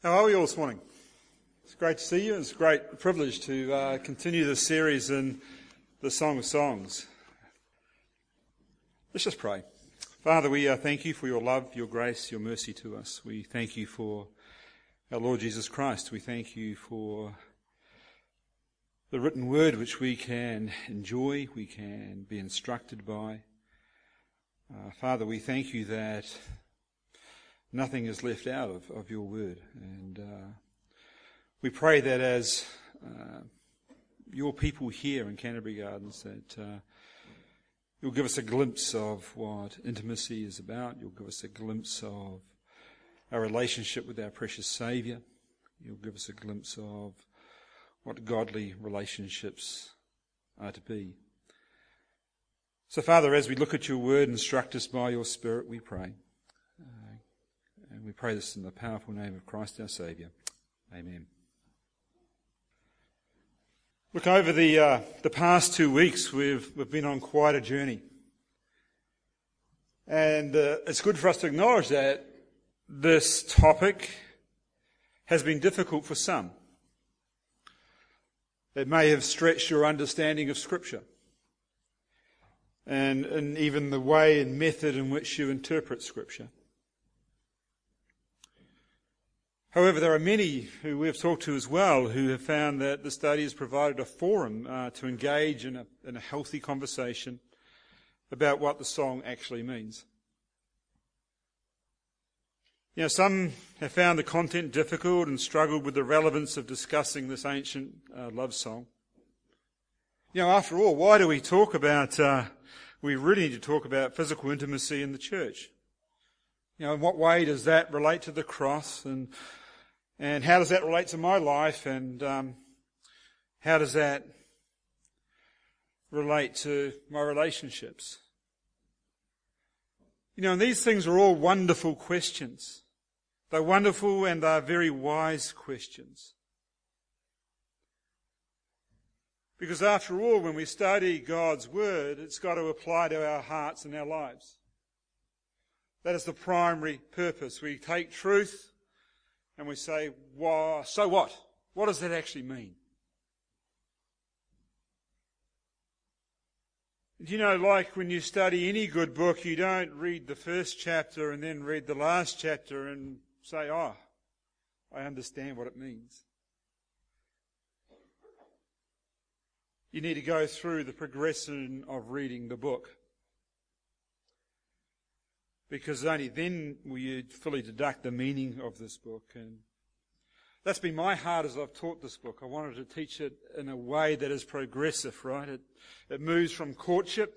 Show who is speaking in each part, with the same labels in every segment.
Speaker 1: How are we all this morning? It's great to see you. It's a great privilege to uh, continue this series in the Song of Songs. Let's just pray. Father, we uh, thank you for your love, your grace, your mercy to us. We thank you for our Lord Jesus Christ. We thank you for the written word which we can enjoy, we can be instructed by. Uh, Father, we thank you that nothing is left out of, of your word. And uh, we pray that as uh, your people here in Canterbury Gardens, that uh, you'll give us a glimpse of what intimacy is about. You'll give us a glimpse of our relationship with our precious Saviour. You'll give us a glimpse of what godly relationships are to be. So, Father, as we look at your word, instruct us by your Spirit, we pray. We pray this in the powerful name of Christ our Saviour. Amen. Look, over the, uh, the past two weeks, we've, we've been on quite a journey. And uh, it's good for us to acknowledge that this topic has been difficult for some. It may have stretched your understanding of Scripture and, and even the way and method in which you interpret Scripture. However, there are many who we have talked to as well who have found that the study has provided a forum uh, to engage in a, in a healthy conversation about what the song actually means. You know, some have found the content difficult and struggled with the relevance of discussing this ancient uh, love song. You know, after all, why do we talk about, uh, we really need to talk about physical intimacy in the church? You know, in what way does that relate to the cross and and how does that relate to my life? And um, how does that relate to my relationships? You know, and these things are all wonderful questions. They're wonderful and they're very wise questions. Because after all, when we study God's Word, it's got to apply to our hearts and our lives. That is the primary purpose. We take truth and we say, well, so what? What does that actually mean? You know, like when you study any good book, you don't read the first chapter and then read the last chapter and say, oh, I understand what it means. You need to go through the progression of reading the book because only then will you fully deduct the meaning of this book. And that's been my heart as I've taught this book. I wanted to teach it in a way that is progressive, right? It, it moves from courtship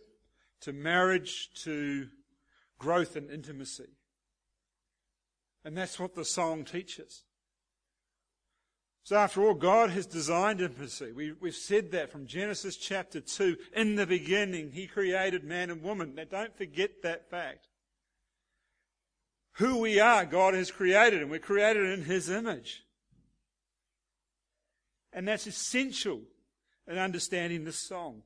Speaker 1: to marriage to growth and intimacy. And that's what the song teaches. So after all, God has designed intimacy. We, have said that from Genesis chapter 2. In the beginning, He created man and woman. Now don't forget that fact who we are, God has created, and we're created in His image. And that's essential in understanding this song.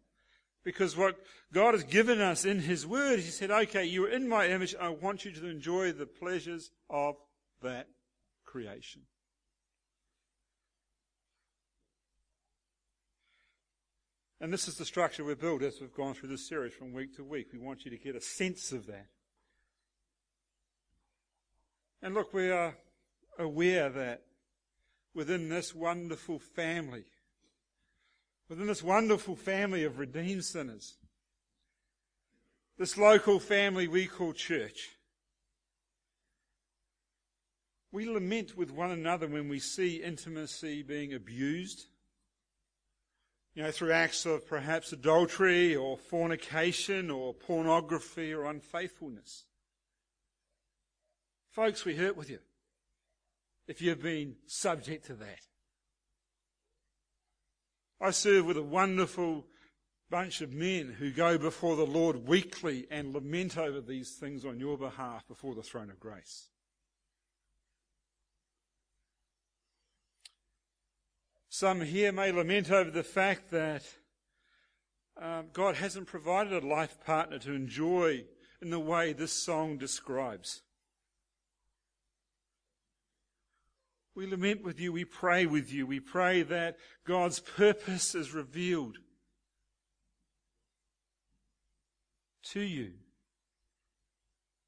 Speaker 1: Because what God has given us in His Word, He said, okay, you're in my image, I want you to enjoy the pleasures of that creation. And this is the structure we've built as we've gone through this series from week to week. We want you to get a sense of that. And look, we are aware that within this wonderful family, within this wonderful family of redeemed sinners, this local family we call church, we lament with one another when we see intimacy being abused. You know, through acts of perhaps adultery or fornication or pornography or unfaithfulness. Folks, we hurt with you if you've been subject to that. I serve with a wonderful bunch of men who go before the Lord weekly and lament over these things on your behalf before the throne of grace. Some here may lament over the fact that um, God hasn't provided a life partner to enjoy in the way this song describes. We lament with you, we pray with you, we pray that God's purpose is revealed to you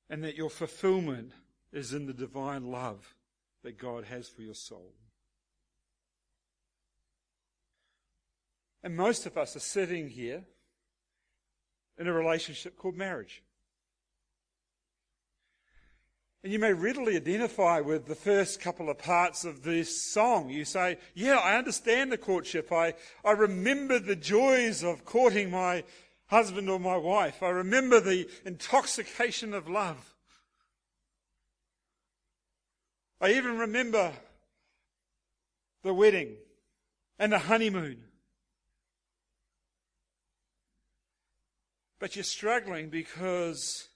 Speaker 1: and that your fulfillment is in the divine love that God has for your soul. And most of us are sitting here in a relationship called marriage. And you may readily identify with the first couple of parts of this song. You say, Yeah, I understand the courtship. I, I remember the joys of courting my husband or my wife. I remember the intoxication of love. I even remember the wedding and the honeymoon. But you're struggling because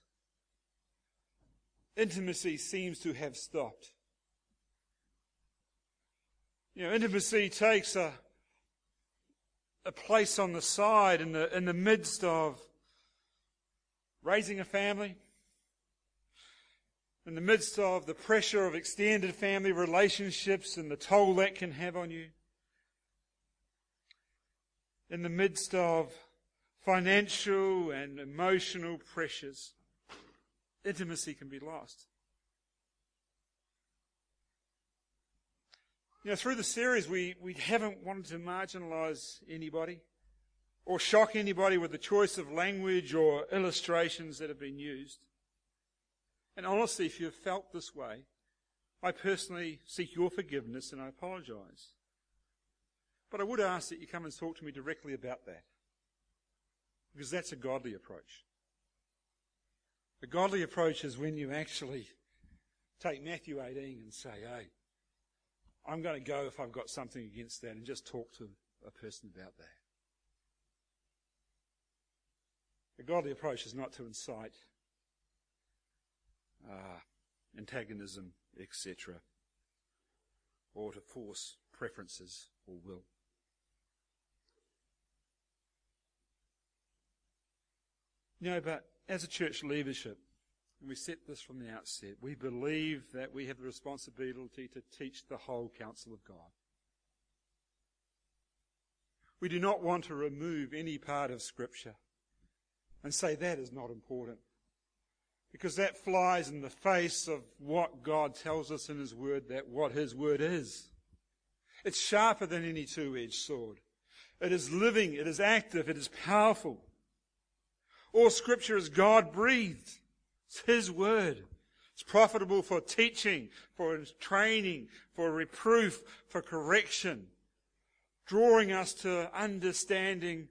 Speaker 1: intimacy seems to have stopped. You know, intimacy takes a, a place on the side in the, in the midst of raising a family, in the midst of the pressure of extended family relationships and the toll that can have on you, in the midst of financial and emotional pressures, intimacy can be lost. You know, through the series, we, we haven't wanted to marginalise anybody or shock anybody with the choice of language or illustrations that have been used. And honestly, if you've felt this way, I personally seek your forgiveness and I apologise. But I would ask that you come and talk to me directly about that. Because that's a godly approach. A godly approach is when you actually take Matthew 18 and say, hey, I'm going to go if I've got something against that and just talk to a person about that. A godly approach is not to incite uh, antagonism, etc., or to force preferences or will. No, but as a church leadership, and we set this from the outset, we believe that we have the responsibility to teach the whole counsel of God. We do not want to remove any part of Scripture and say that is not important. Because that flies in the face of what God tells us in His Word, that what His Word is. It's sharper than any two-edged sword. It is living, it is active, it is powerful. All scripture is God breathed. It's His word. It's profitable for teaching, for training, for reproof, for correction, drawing us to understanding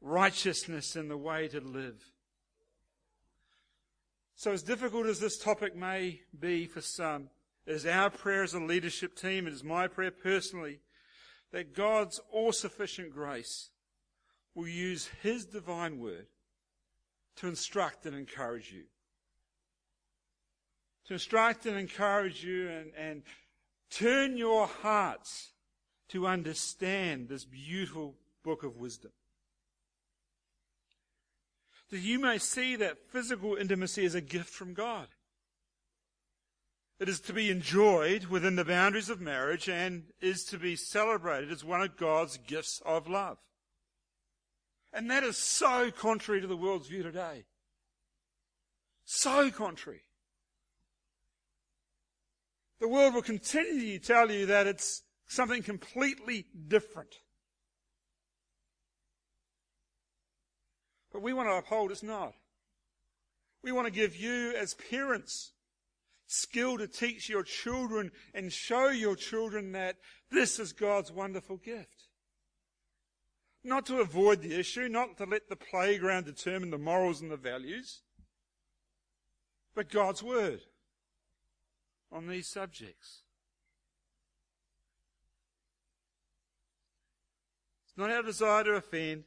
Speaker 1: righteousness and the way to live. So as difficult as this topic may be for some, it is our prayer as a leadership team, it is my prayer personally, that God's all-sufficient grace will use His divine word to instruct and encourage you. To instruct and encourage you and, and turn your hearts to understand this beautiful book of wisdom. That you may see that physical intimacy is a gift from God. It is to be enjoyed within the boundaries of marriage and is to be celebrated as one of God's gifts of love. And that is so contrary to the world's view today. So contrary. The world will continue to tell you that it's something completely different. But we want to uphold it's not. We want to give you, as parents, skill to teach your children and show your children that this is God's wonderful gift. Not to avoid the issue, not to let the playground determine the morals and the values, but God's Word on these subjects. It's not our desire to offend.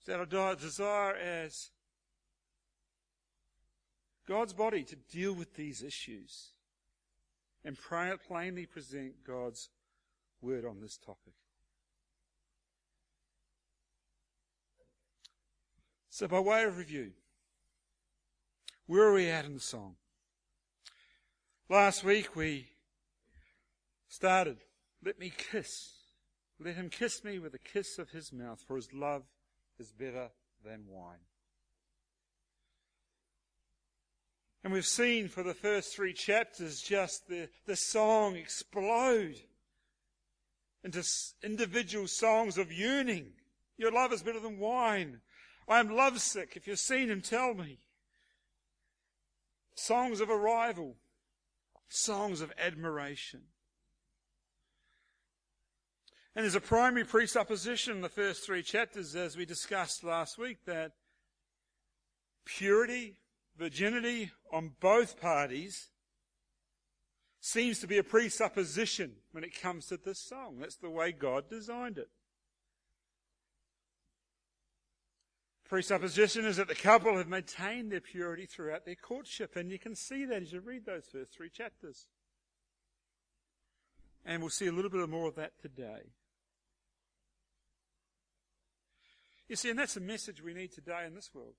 Speaker 1: It's our desire as God's body to deal with these issues and plainly present God's word on this topic. So, by way of review, where are we at in the song? Last week we started, let me kiss. Let him kiss me with a kiss of his mouth, for his love is better than wine. And we've seen for the first three chapters just the, the song explode into individual songs of yearning. Your love is better than wine. I am lovesick. If you've seen him, tell me. Songs of arrival. Songs of admiration. And there's a primary presupposition in the first three chapters, as we discussed last week, that purity, virginity on both parties seems to be a presupposition when it comes to this song. That's the way God designed it. Presupposition is that the couple have maintained their purity throughout their courtship, and you can see that as you read those first three chapters. And we'll see a little bit more of that today. You see, and that's a message we need today in this world.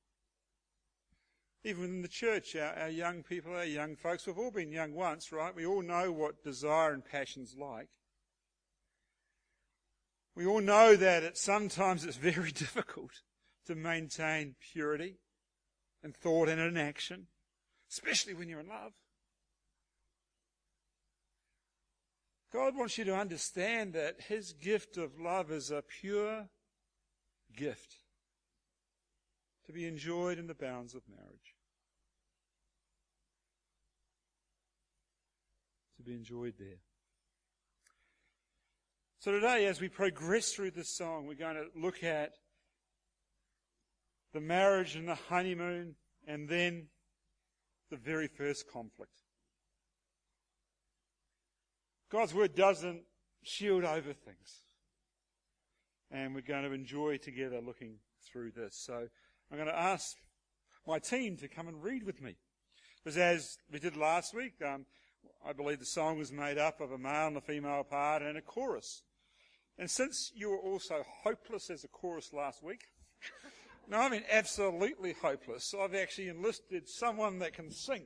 Speaker 1: Even within the church, our, our, young people, our young folks, we've all been young once, right? We all know what desire and passion's like. We all know that it, sometimes it's very difficult to maintain purity and thought and in action, especially when you're in love. God wants you to understand that His gift of love is a pure gift to be enjoyed in the bounds of marriage. To be enjoyed there. So today, as we progress through this song, we're going to look at the marriage and the honeymoon, and then the very first conflict. God's word doesn't shield over things and we're going to enjoy together looking through this. So I'm going to ask my team to come and read with me. Because as we did last week, um, I believe the song was made up of a male and a female part and a chorus. And since you were also hopeless as a chorus last week, no, I mean absolutely hopeless, I've actually enlisted someone that can sing.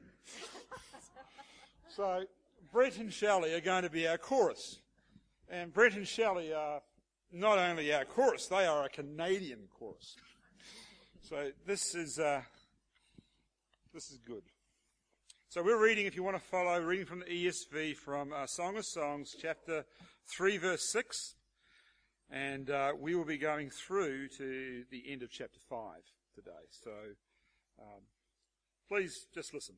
Speaker 1: so Brett and Shelley are going to be our chorus. And Brett and Shelley are not only our chorus, they are a Canadian chorus. So this is, uh, this is good. So we're reading, if you want to follow, reading from the ESV from uh, Song of Songs, chapter 3, verse 6. And uh, we will be going through to the end of chapter 5 today. So um, please just listen.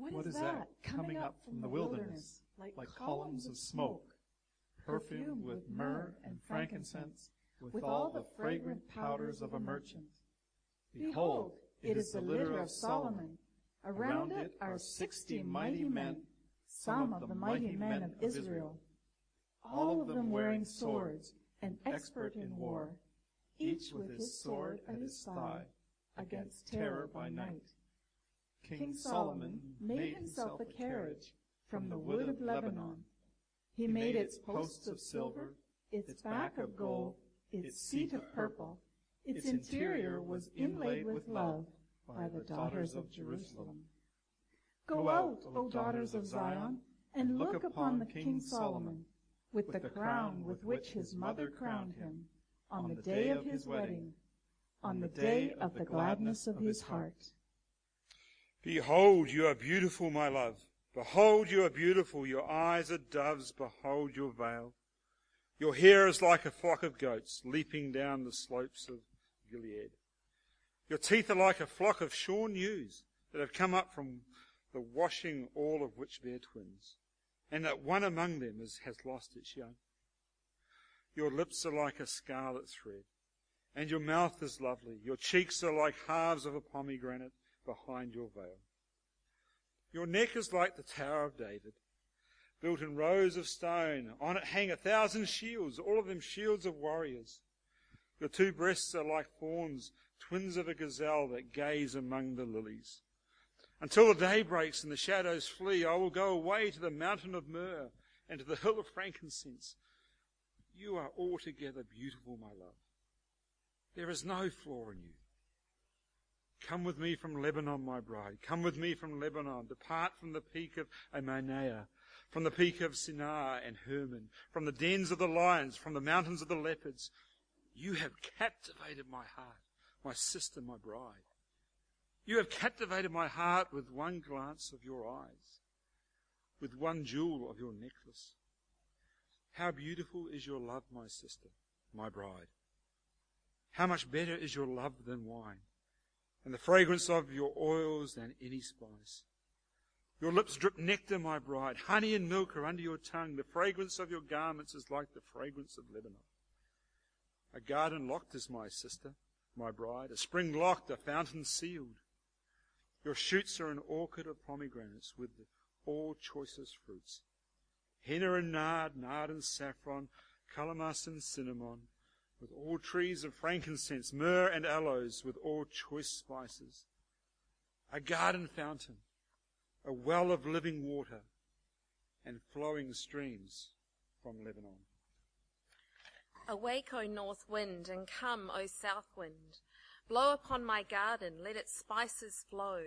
Speaker 2: what, what is, is that, that coming up from the wilderness? like, like columns of smoke, perfumed with myrrh and frankincense, with all the fragrant powders of a merchant. Behold, it is the litter of Solomon. Around it are sixty mighty men, some of the mighty men of Israel, all of them wearing swords and expert in war, each with his sword at his side, against terror by night. King Solomon made himself a carriage from the wood of Lebanon. He made its posts of silver, its back of gold, its seat of purple. Its interior was inlaid with love by the daughters of Jerusalem. Go out, O daughters of Zion, and look upon the King Solomon, with the crown with which his mother crowned him, on the day of his wedding, on the day of the gladness of his heart.
Speaker 1: Behold, you are beautiful, my love. Behold, you are beautiful. Your eyes are doves. Behold your veil. Your hair is like a flock of goats leaping down the slopes of Gilead. Your teeth are like a flock of shorn ewes that have come up from the washing, all of which bear twins, and that one among them is, has lost its young. Your lips are like a scarlet thread, and your mouth is lovely. Your cheeks are like halves of a pomegranate behind your veil. Your neck is like the Tower of David, built in rows of stone. On it hang a thousand shields, all of them shields of warriors. Your two breasts are like fawns, twins of a gazelle that gaze among the lilies. Until the day breaks and the shadows flee, I will go away to the mountain of myrrh and to the hill of frankincense. You are altogether beautiful, my love. There is no flaw in you. Come with me from Lebanon, my bride. Come with me from Lebanon. Depart from the peak of Amana, from the peak of Senir and Hermon, from the dens of the lions, from the mountains of the leopards. You have captivated my heart, my sister, my bride. You have captivated my heart with one glance of your eyes, with one jewel of your necklace. How beautiful is your love, my sister, my bride. How much better is your love than wine, and the fragrance of your oils than any spice. Your lips drip nectar, my bride. Honey and milk are under your tongue. The fragrance of your garments is like the fragrance of Lebanon. A garden locked is my sister, my bride. A spring locked, a fountain sealed. Your shoots are an orchard of pomegranates with all choicest fruits. Henna and nard, nard and saffron, calamus and cinnamon, with all trees of frankincense, myrrh and aloes, with all choice spices. A garden fountain, a well of living water, and flowing streams from Lebanon.
Speaker 3: Awake, O north wind, and come, O south wind. Blow upon my garden, let its spices flow.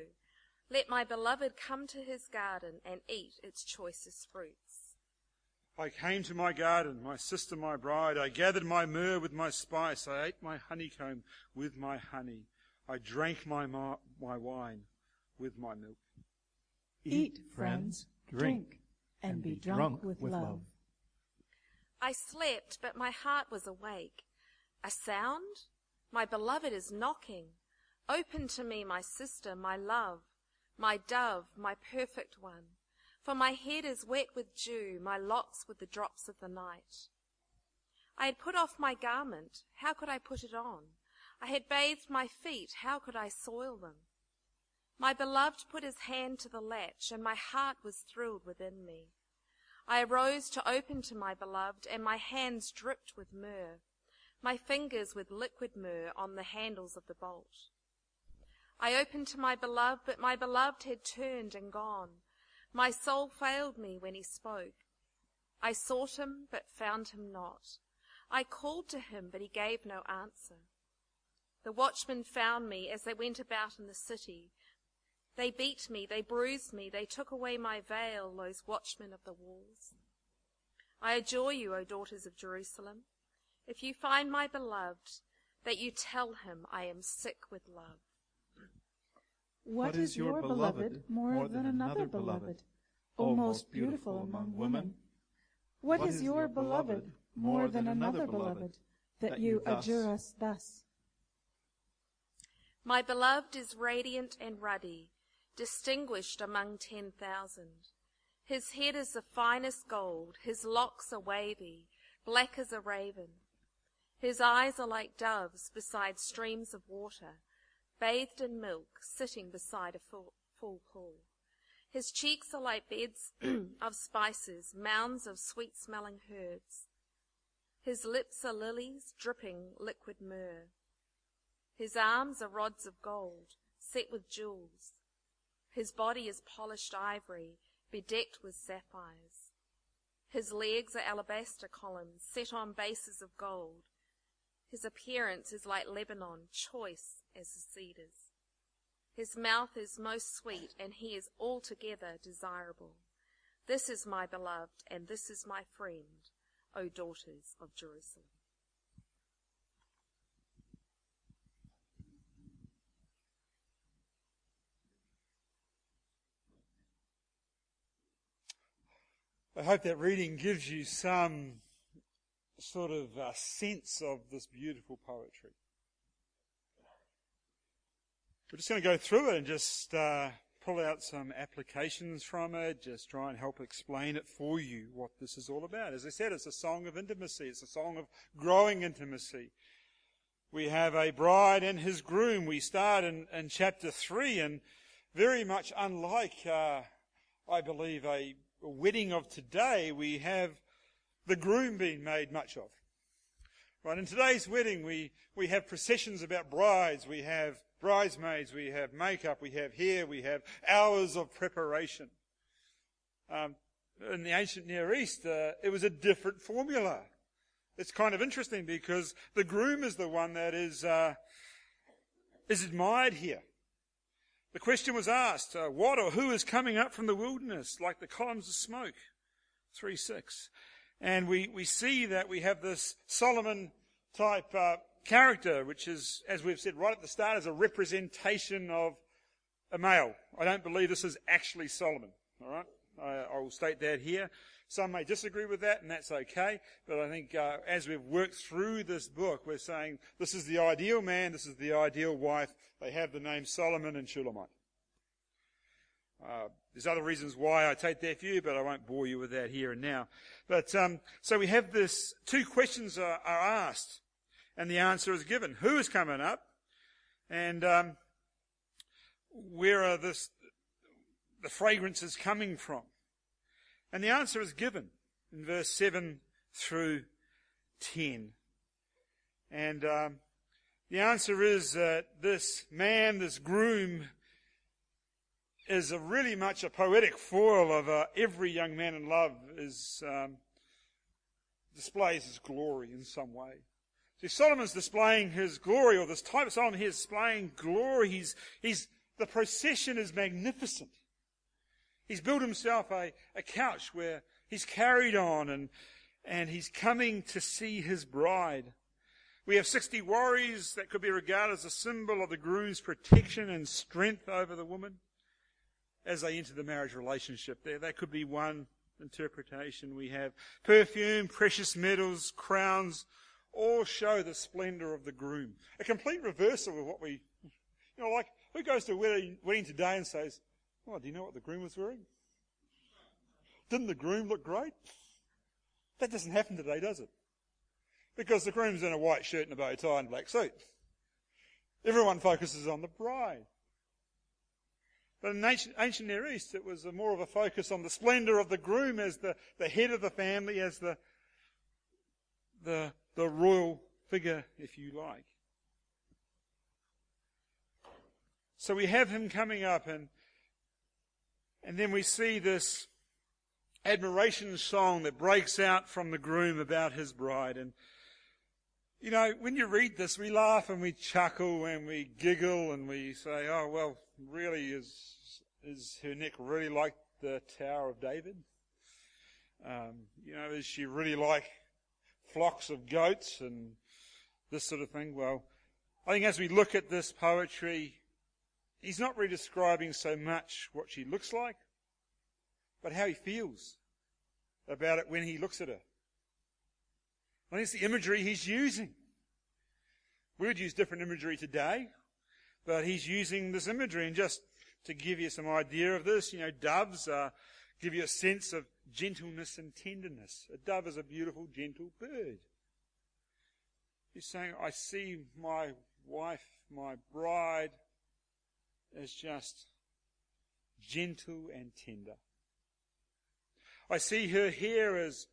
Speaker 3: Let my beloved come to his garden and eat its choicest fruits.
Speaker 1: I came to my garden, my sister, my bride. I gathered my myrrh with my spice. I ate my honeycomb with my honey. I drank my, ma- my wine with my milk.
Speaker 2: Eat, friends, drink, and be drunk with love.
Speaker 3: I slept, but my heart was awake. A sound? My beloved is knocking. Open to me, my sister, my love, my dove, my perfect one. For my head is wet with dew, my locks with the drops of the night. I had put off my garment. How could I put it on? I had bathed my feet. How could I soil them? My beloved put his hand to the latch, and my heart was thrilled within me. I arose to open to my beloved, and my hands dripped with myrrh, my fingers with liquid myrrh on the handles of the bolt. I opened to my beloved, but my beloved had turned and gone. My soul failed me when he spoke. I sought him, but found him not. I called to him, but he gave no answer. The watchmen found me as they went about in the city. They beat me, they bruised me, they took away my veil, those watchmen of the walls. I adjure you, O daughters of Jerusalem, if you find my beloved, that you tell him I am sick with love.
Speaker 2: What is your beloved more than another beloved, O most beautiful among women? What is your beloved more than another beloved, that you adjure us thus?
Speaker 3: My beloved is radiant and ruddy, distinguished among ten thousand. His head is the finest gold, his locks are wavy, black as a raven. His eyes are like doves beside streams of water, bathed in milk, sitting beside a full, full pool. His cheeks are like beds of spices, mounds of sweet smelling herbs. His lips are lilies, dripping liquid myrrh. His arms are rods of gold, set with jewels. His body is polished ivory, bedecked with sapphires. His legs are alabaster columns set on bases of gold. His appearance is like Lebanon, choice as the cedars. His mouth is most sweet, and he is altogether desirable. This is my beloved, and this is my friend, O daughters of Jerusalem.
Speaker 1: I hope that reading gives you some sort of uh, sense of this beautiful poetry. We're just going to go through it and just uh, pull out some applications from it, just try and help explain it for you what this is all about. As I said, it's a song of intimacy, it's a song of growing intimacy. We have a bride and his groom. We start in, in chapter 3, and very much unlike, uh, I believe, a wedding of today, we have the groom being made much of. Right, in today's wedding, we, we have processions about brides, we have bridesmaids, we have makeup, we have hair, we have hours of preparation. Um, in the ancient Near East, uh, it was a different formula. It's kind of interesting because the groom is the one that is, uh, is admired here. the question was asked, uh, what or who is coming up from the wilderness like the columns of smoke? 3 6. And we, we see that we have this Solomon type uh, character, which is, as we've said right at the start, is a representation of a male. I don't believe this is actually Solomon. All right, I, I will state that here. Some may disagree with that, and that's okay. But I think uh, as we've worked through this book, we're saying this is the ideal man, this is the ideal wife. They have the name Solomon and Shulamite. Uh, there's other reasons why I take that view, but I won't bore you with that here and now. But um, so we have this: two questions are, are, asked, and the answer is given. Who is coming up, and um, where are this, the fragrances coming from? And the answer is given in verse 7 through 10. And um, the answer is that this man, this groom, is a really much a poetic foil of uh, every young man in love is um, displays his glory in some way. See, Solomon's displaying his glory, or this type of Solomon here is displaying glory. He's, he's, the procession is magnificent. He's built himself a, a couch where he's carried on and, and he's coming to see his bride. We have 60 warriors that could be regarded as a symbol of the groom's protection and strength over the woman as they enter the marriage relationship. There, that could be one interpretation. We have perfume, precious metals, crowns, all show the splendor of the groom. A complete reversal of what we, you know, like who goes to a wedding, wedding today and says, Oh, do you know what the groom was wearing? Didn't the groom look great? That doesn't happen today, does it? Because the groom's in a white shirt and a bow tie and black suit. Everyone focuses on the bride. But in ancient, ancient Near East, it was more of a focus on the splendor of the groom as the, the head of the family, as the, the, the royal figure, if you like. So we have him coming up and and then we see this admiration song that breaks out from the groom about his bride. And, you know, when you read this, we laugh and we chuckle and we giggle and we say, oh, well, really, is, is her neck really like the Tower of David? Um, you know, is she really like flocks of goats and this sort of thing? Well, I think as we look at this poetry, He's not really describing so much what she looks like, but how he feels about it when he looks at her. I think it's the imagery he's using. We would use different imagery today, but he's using this imagery. And just to give you some idea of this, you know, doves uh, give you a sense of gentleness and tenderness. A dove is a beautiful, gentle bird. He's saying, I see my wife, my bride, as just gentle and tender. I see her hair as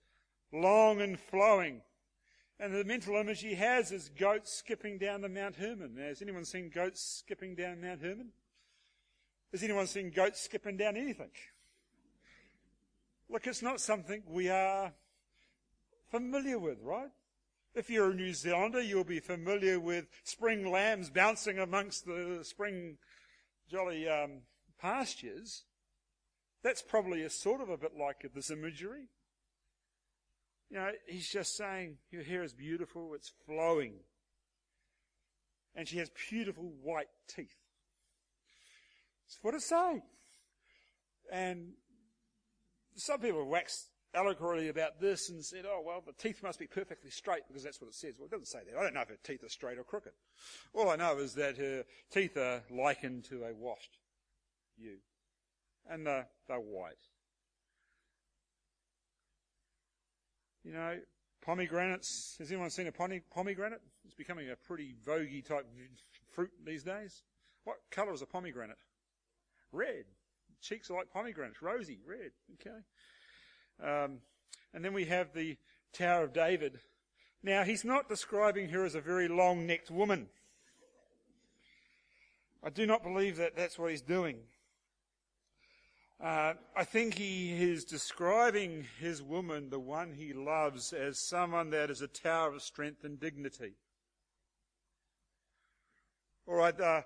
Speaker 1: long and flowing. And the mental image he has is goats skipping down the Mount Hermon. Has anyone seen goats skipping down Mount Hermon? Has anyone seen goats skipping down anything? Look, it's not something we are familiar with, right? If you're a New Zealander, you'll be familiar with spring lambs bouncing amongst the spring jolly um, pastures, that's probably a sort of a bit like this imagery. You know, he's just saying, Your hair is beautiful, it's flowing. And she has beautiful white teeth. That's what it say. And some people wax allegorically about this and said, oh, well, the teeth must be perfectly straight because that's what it says. Well, it doesn't say that. I don't know if her teeth are straight or crooked. All I know is that her teeth are likened to a washed ewe. And they're white. You know, pomegranates. Has anyone seen a pomegranate? It's becoming a pretty voguey type fruit these days. What colour is a pomegranate? Red. Cheeks are like pomegranates, rosy, red. Okay. Um, and then we have the Tower of David. Now, he's not describing her as a very long necked woman. I do not believe that that's what he's doing. Uh, I think he is describing his woman, the one he loves, as someone that is a tower of strength and dignity. All right, uh,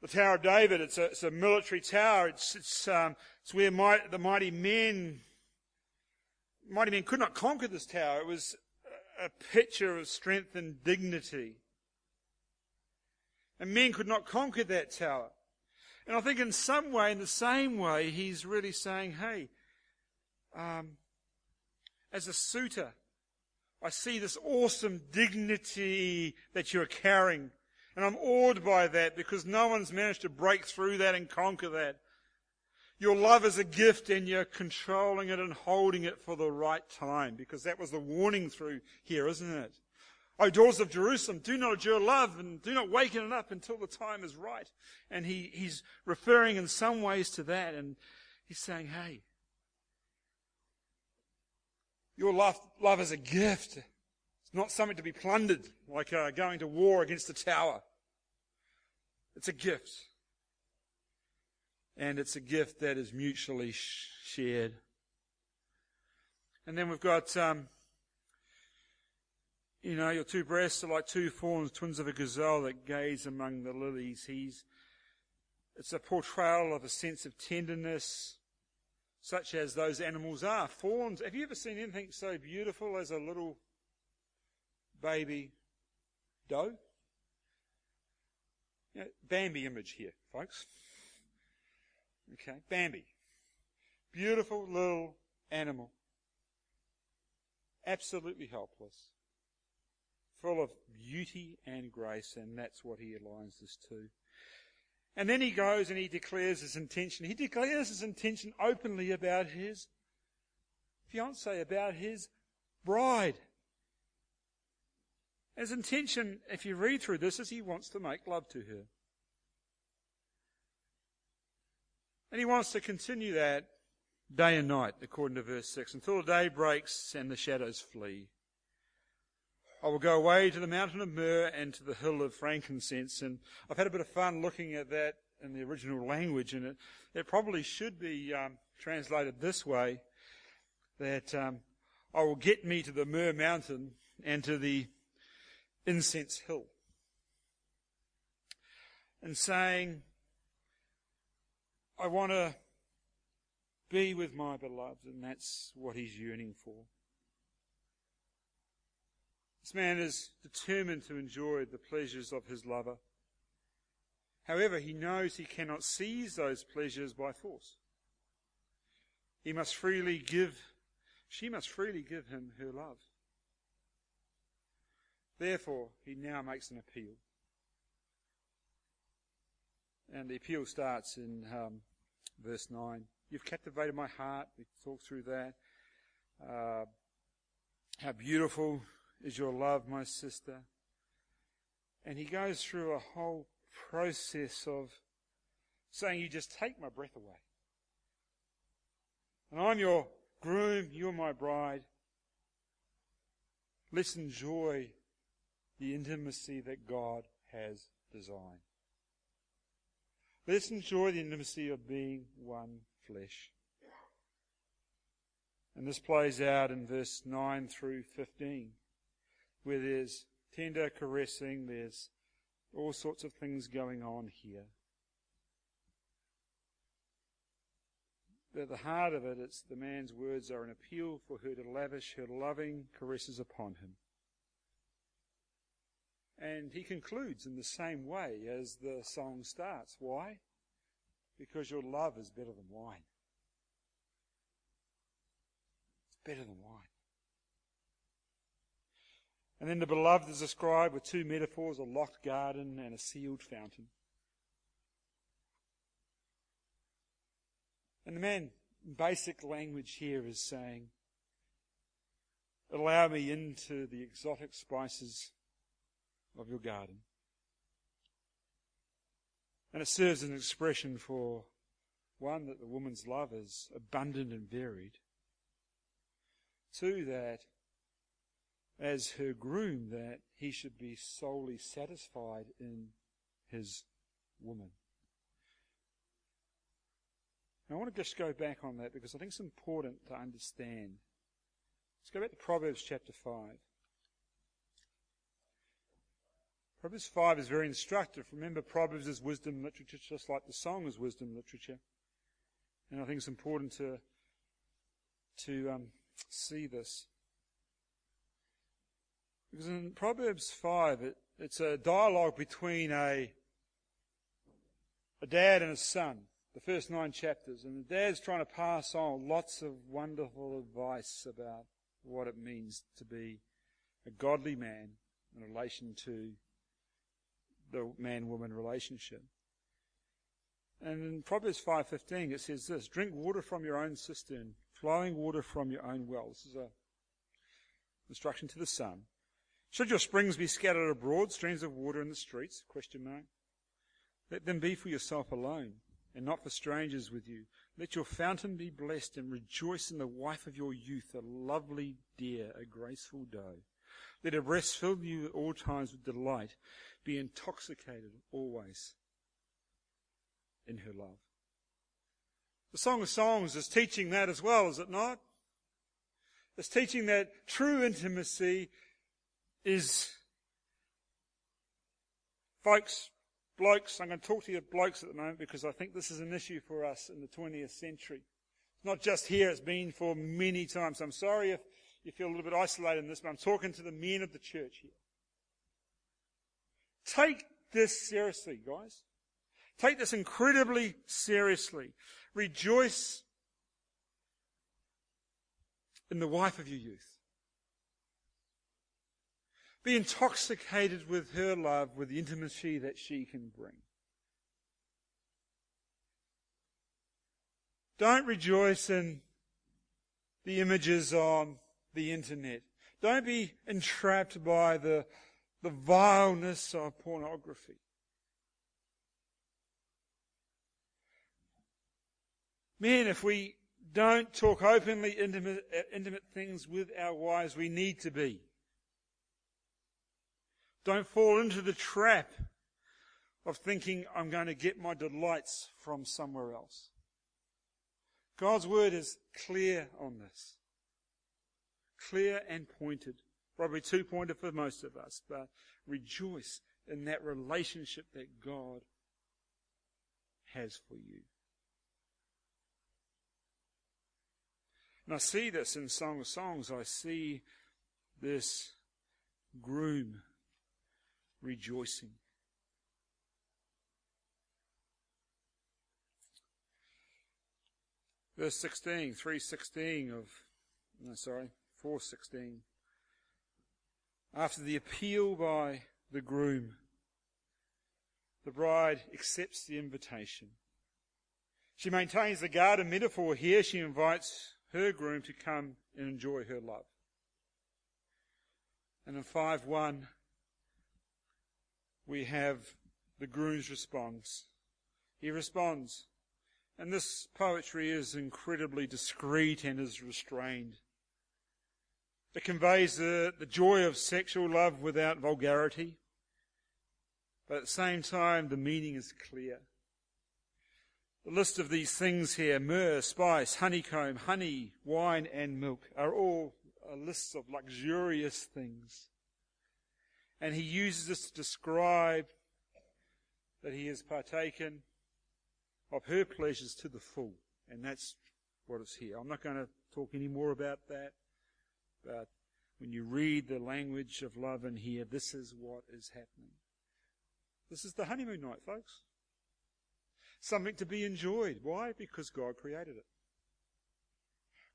Speaker 1: The Tower of David, it's a, it's a military tower. It's, it's, um, it's where the mighty men, mighty men could not conquer this tower. It was a picture of strength and dignity. And men could not conquer that tower. And I think in some way, in the same way, he's really saying, hey, um, as a suitor, I see this awesome dignity that you're carrying. And I'm awed by that because no one's managed to break through that and conquer that. Your love is a gift and you're controlling it and holding it for the right time because that was the warning through here, isn't it? O doors of Jerusalem, do not adjure love and do not waken it up until the time is right. And he, he's referring in some ways to that and he's saying, hey, your love, love is a gift. It's not something to be plundered, like uh, going to war against a tower. It's a gift. And it's a gift that is mutually sh- shared. And then we've got, um, you know, your two breasts are like two fawns, twins of a gazelle that gaze among the lilies. He's, it's a portrayal of a sense of tenderness, such as those animals are. Fawns. Have you ever seen anything so beautiful as a little baby doe? You know, Bambi image here, folks. Okay, Bambi. Beautiful little animal. Absolutely helpless. Full of beauty and grace, and that's what he aligns us to. And then he goes and he declares his intention. He declares his intention openly about his fiance, about his bride. His intention, if you read through this, is he wants to make love to her. And he wants to continue that day and night, according to verse 6, until the day breaks and the shadows flee. I will go away to the mountain of myrrh and to the hill of frankincense. And I've had a bit of fun looking at that in the original language, and it, it probably should be um, translated this way that um, I will get me to the myrrh mountain and to the incense hill. And saying, I want to be with my beloved, and that's what he's yearning for. This man is determined to enjoy the pleasures of his lover. However, he knows he cannot seize those pleasures by force. He must freely give, she must freely give him her love. Therefore, he now makes an appeal. And the appeal starts in um, verse 9. You've captivated my heart. We talked through that. Uh, how beautiful is your love, my sister. And he goes through a whole process of saying, You just take my breath away. And I'm your groom, you're my bride. Let's enjoy the intimacy that God has designed. Let's enjoy the intimacy of being one flesh. And this plays out in verse 9 through 15 where there's tender caressing, there's all sorts of things going on here. But at the heart of it, it's the man's words are an appeal for her to lavish her loving caresses upon him. And he concludes in the same way as the song starts. Why? Because your love is better than wine. It's better than wine. And then the beloved is described with two metaphors a locked garden and a sealed fountain. And the man, in basic language here, is saying, Allow me into the exotic spices of your garden. And it serves as an expression for one, that the woman's love is abundant and varied. Two, that as her groom that he should be solely satisfied in his woman. Now, I want to just go back on that because I think it's important to understand. Let's go back to Proverbs chapter 5. Proverbs 5 is very instructive. Remember, Proverbs is wisdom literature, just like the song is wisdom literature. And I think it's important to, to um, see this. Because in Proverbs 5, it, it's a dialogue between a, a dad and a son, the first nine chapters. And the dad's trying to pass on lots of wonderful advice about what it means to be a godly man in relation to the man-woman relationship. And in Proverbs 5.15 it says this, drink water from your own cistern, flowing water from your own well. This is a instruction to the son. Should your springs be scattered abroad, streams of water in the streets? Question mark. Let them be for yourself alone, and not for strangers with you. Let your fountain be blessed, and rejoice in the wife of your youth, a lovely deer, a graceful doe. Let her breast fill you at all times with delight. Be intoxicated always in her love. The Song of Songs is teaching that as well, is it not? It's teaching that true intimacy is, folks, blokes, I'm going to talk to you blokes at the moment because I think this is an issue for us in the 20th century. It's not just here, it's been for many times. I'm sorry if you feel a little bit isolated in this, but I'm talking to the men of the church here. Take this seriously, guys. Take this incredibly seriously. Rejoice in the wife of your youth. Be intoxicated with her love, with the intimacy that she can bring. Don't rejoice in the images on the internet. Don't be entrapped by the, the vileness of pornography. Men, if we don't talk openly intimate, intimate things with our wives, we need to be. Don't fall into the trap of thinking I'm going to get my delights from somewhere else. God's word is clear on this. Clear and pointed. Probably too pointed for most of us, but rejoice in that relationship that God has for you. And I see this in Song of Songs. I see this groom rejoicing. Verse 16, 316 of, no, sorry, 416. After the appeal by the groom, the bride accepts the invitation. She maintains the garden metaphor here. She invites her groom to come and enjoy her love. And in 5 1, we have the groom's response. He responds, and this poetry is incredibly discreet and is restrained. It conveys the, the joy of sexual love without vulgarity, but at the same time, the meaning is clear. The list of these things here, myrrh, spice, honeycomb, honey, wine, and milk, are all lists of luxurious things. And he uses this to describe that he has partaken of her pleasures to the full. And that's what is here. I'm not going to talk any more about that. But when you read the language of love in here, this is what is happening. This is the honeymoon night, folks. Something to be enjoyed. Why? Because God created it.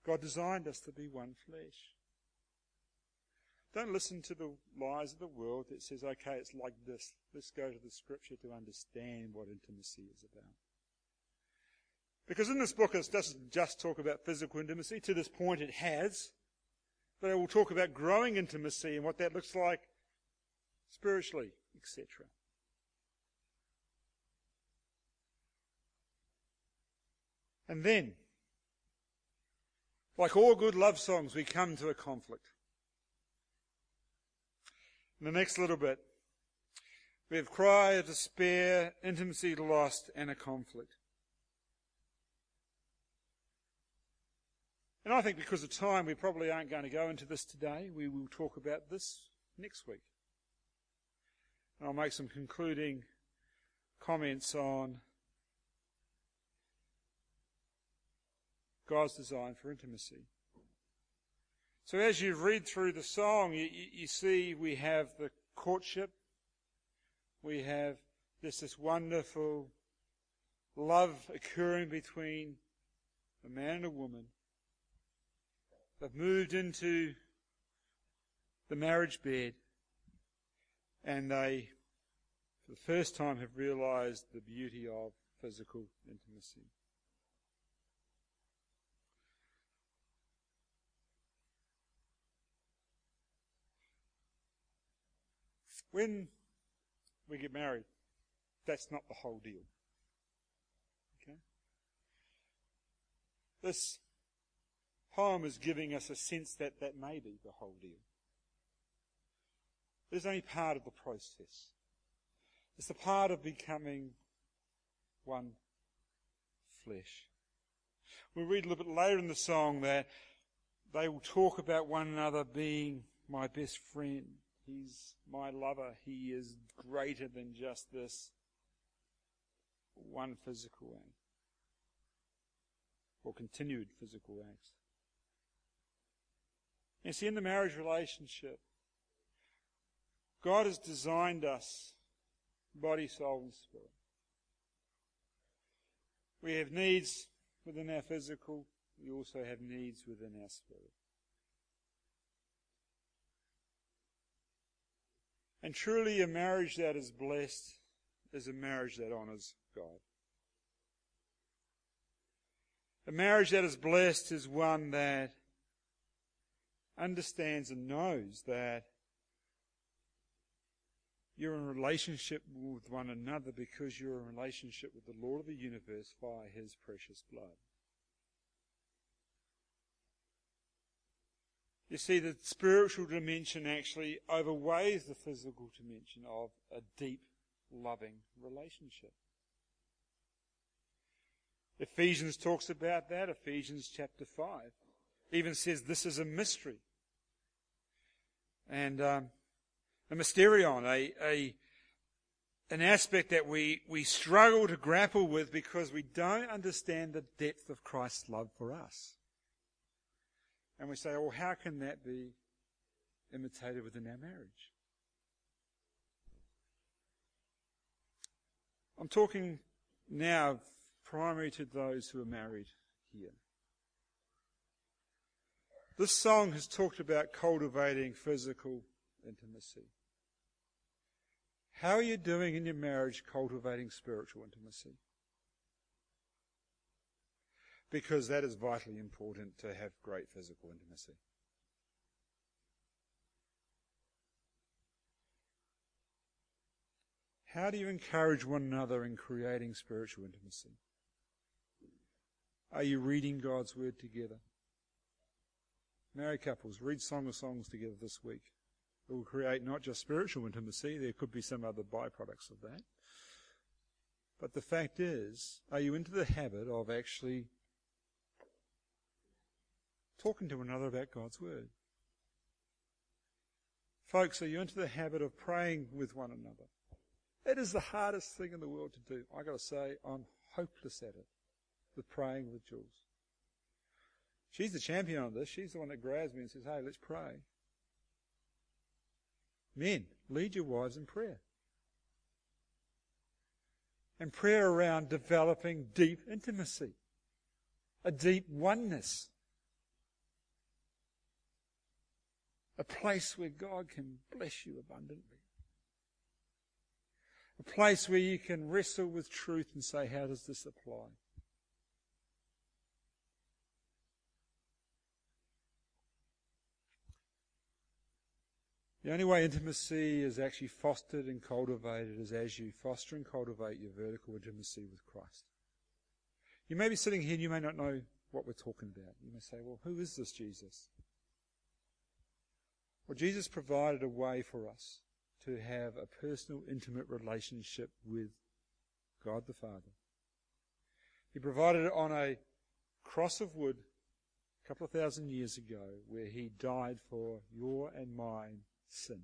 Speaker 1: God designed us to be one flesh. Don't listen to the lies of the world that says, okay, it's like this. Let's go to the scripture to understand what intimacy is about. Because in this book, it doesn't just talk about physical intimacy. To this point, it has. But it will talk about growing intimacy and what that looks like spiritually, etc. And then, like all good love songs, we come to a conflict. In the next little bit, we have cry of despair, intimacy lost, and a conflict. And I think because of time, we probably aren't going to go into this today. We will talk about this next week. And I'll make some concluding comments on God's design for intimacy. So as you read through the song, you, you, see we have the courtship, we have this, this wonderful love occurring between a man and a woman. They've moved into the marriage bed and they, for the first time, have realized the beauty of physical intimacy. When we get married, that's not the whole deal. Okay? This poem is giving us a sense that that may be the whole deal. It is only part of the process. It's the part of becoming one flesh. We read a little bit later in the song that they will talk about one another being my best friend. He's my lover. He is greater than just this one physical act or continued physical acts. And see, in the marriage relationship, God has designed us body, soul, and spirit. We have needs within our physical, we also have needs within our spirit. And truly, a marriage that is blessed is a marriage that honors God. A marriage that is blessed is one that understands and knows that you're in relationship with one another because you're in relationship with the Lord of the universe via his precious blood. You see, the spiritual dimension actually overweighs the physical dimension of a deep, loving relationship. Ephesians talks about that. Ephesians chapter 5 even says this is a mystery. And um, a mysterion, a, a, an aspect that we, we struggle to grapple with because we don't understand the depth of Christ's love for us. And we say, well, how can that be imitated within our marriage? I'm talking now primary to those who are married here. This song has talked about cultivating physical intimacy. How are you doing in your marriage cultivating spiritual intimacy? Because that is vitally important to have great physical intimacy. How do you encourage one another in creating spiritual intimacy? Are you reading God's Word together? Married couples, read Song of Songs together this week. It will create not just spiritual intimacy, there could be some other byproducts of that. But the fact is, are you into the habit of actually talking to another about God's Word? Folks, are you into the habit of praying with one another? It is the hardest thing in the world to do. I gotta say, I'm hopeless at it. With praying with Jules. She's the champion on this. She's the one that grabs me and says, hey, let's pray. Men, lead your wives in prayer. And prayer around developing deep intimacy, a deep oneness, a place where God can bless you abundantly, a place where you can wrestle with truth and say, How does this apply? The only way intimacy is actually fostered and cultivated is as you foster and cultivate your vertical intimacy with Christ. You may be sitting here and you may not know what we're talking about. You may say, well, who is this Jesus? Well, Jesus provided a way for us to have a personal, intimate relationship with God the Father. He provided it on a cross of wood a couple of thousand years ago where he died for your and mine sin.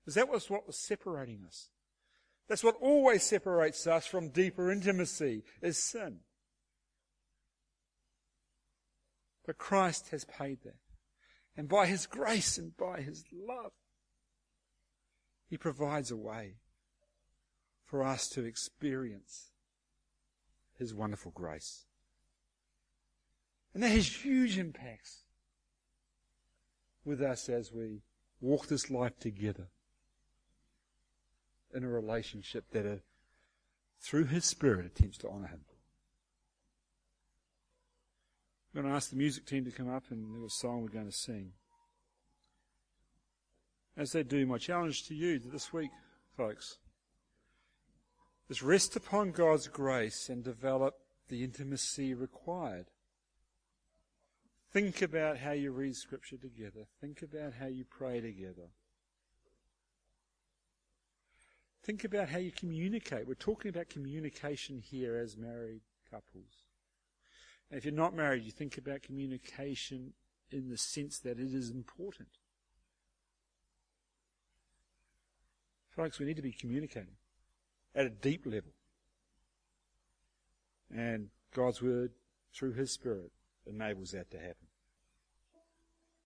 Speaker 1: Because that was what was separating us. That's what always separates us from deeper intimacy is sin. But Christ has paid that. And by His grace and by His love, He provides a way for us to experience His wonderful grace. And that has huge impacts with us as we walk this life together in a relationship that, uh, through His Spirit, attempts to honour Him. Going to ask the music team to come up and there's a song we're going to sing. As they do, my challenge to you this week, folks, is rest upon God's grace and develop the intimacy required. Think about how you read Scripture together. Think about how you pray together. Think about how you communicate. We're talking about communication here as married couples. And if you're not married, you think about communication in the sense that it is important. Folks, we need to be communicating at a deep level. And God's Word, through His Spirit, enables that to happen.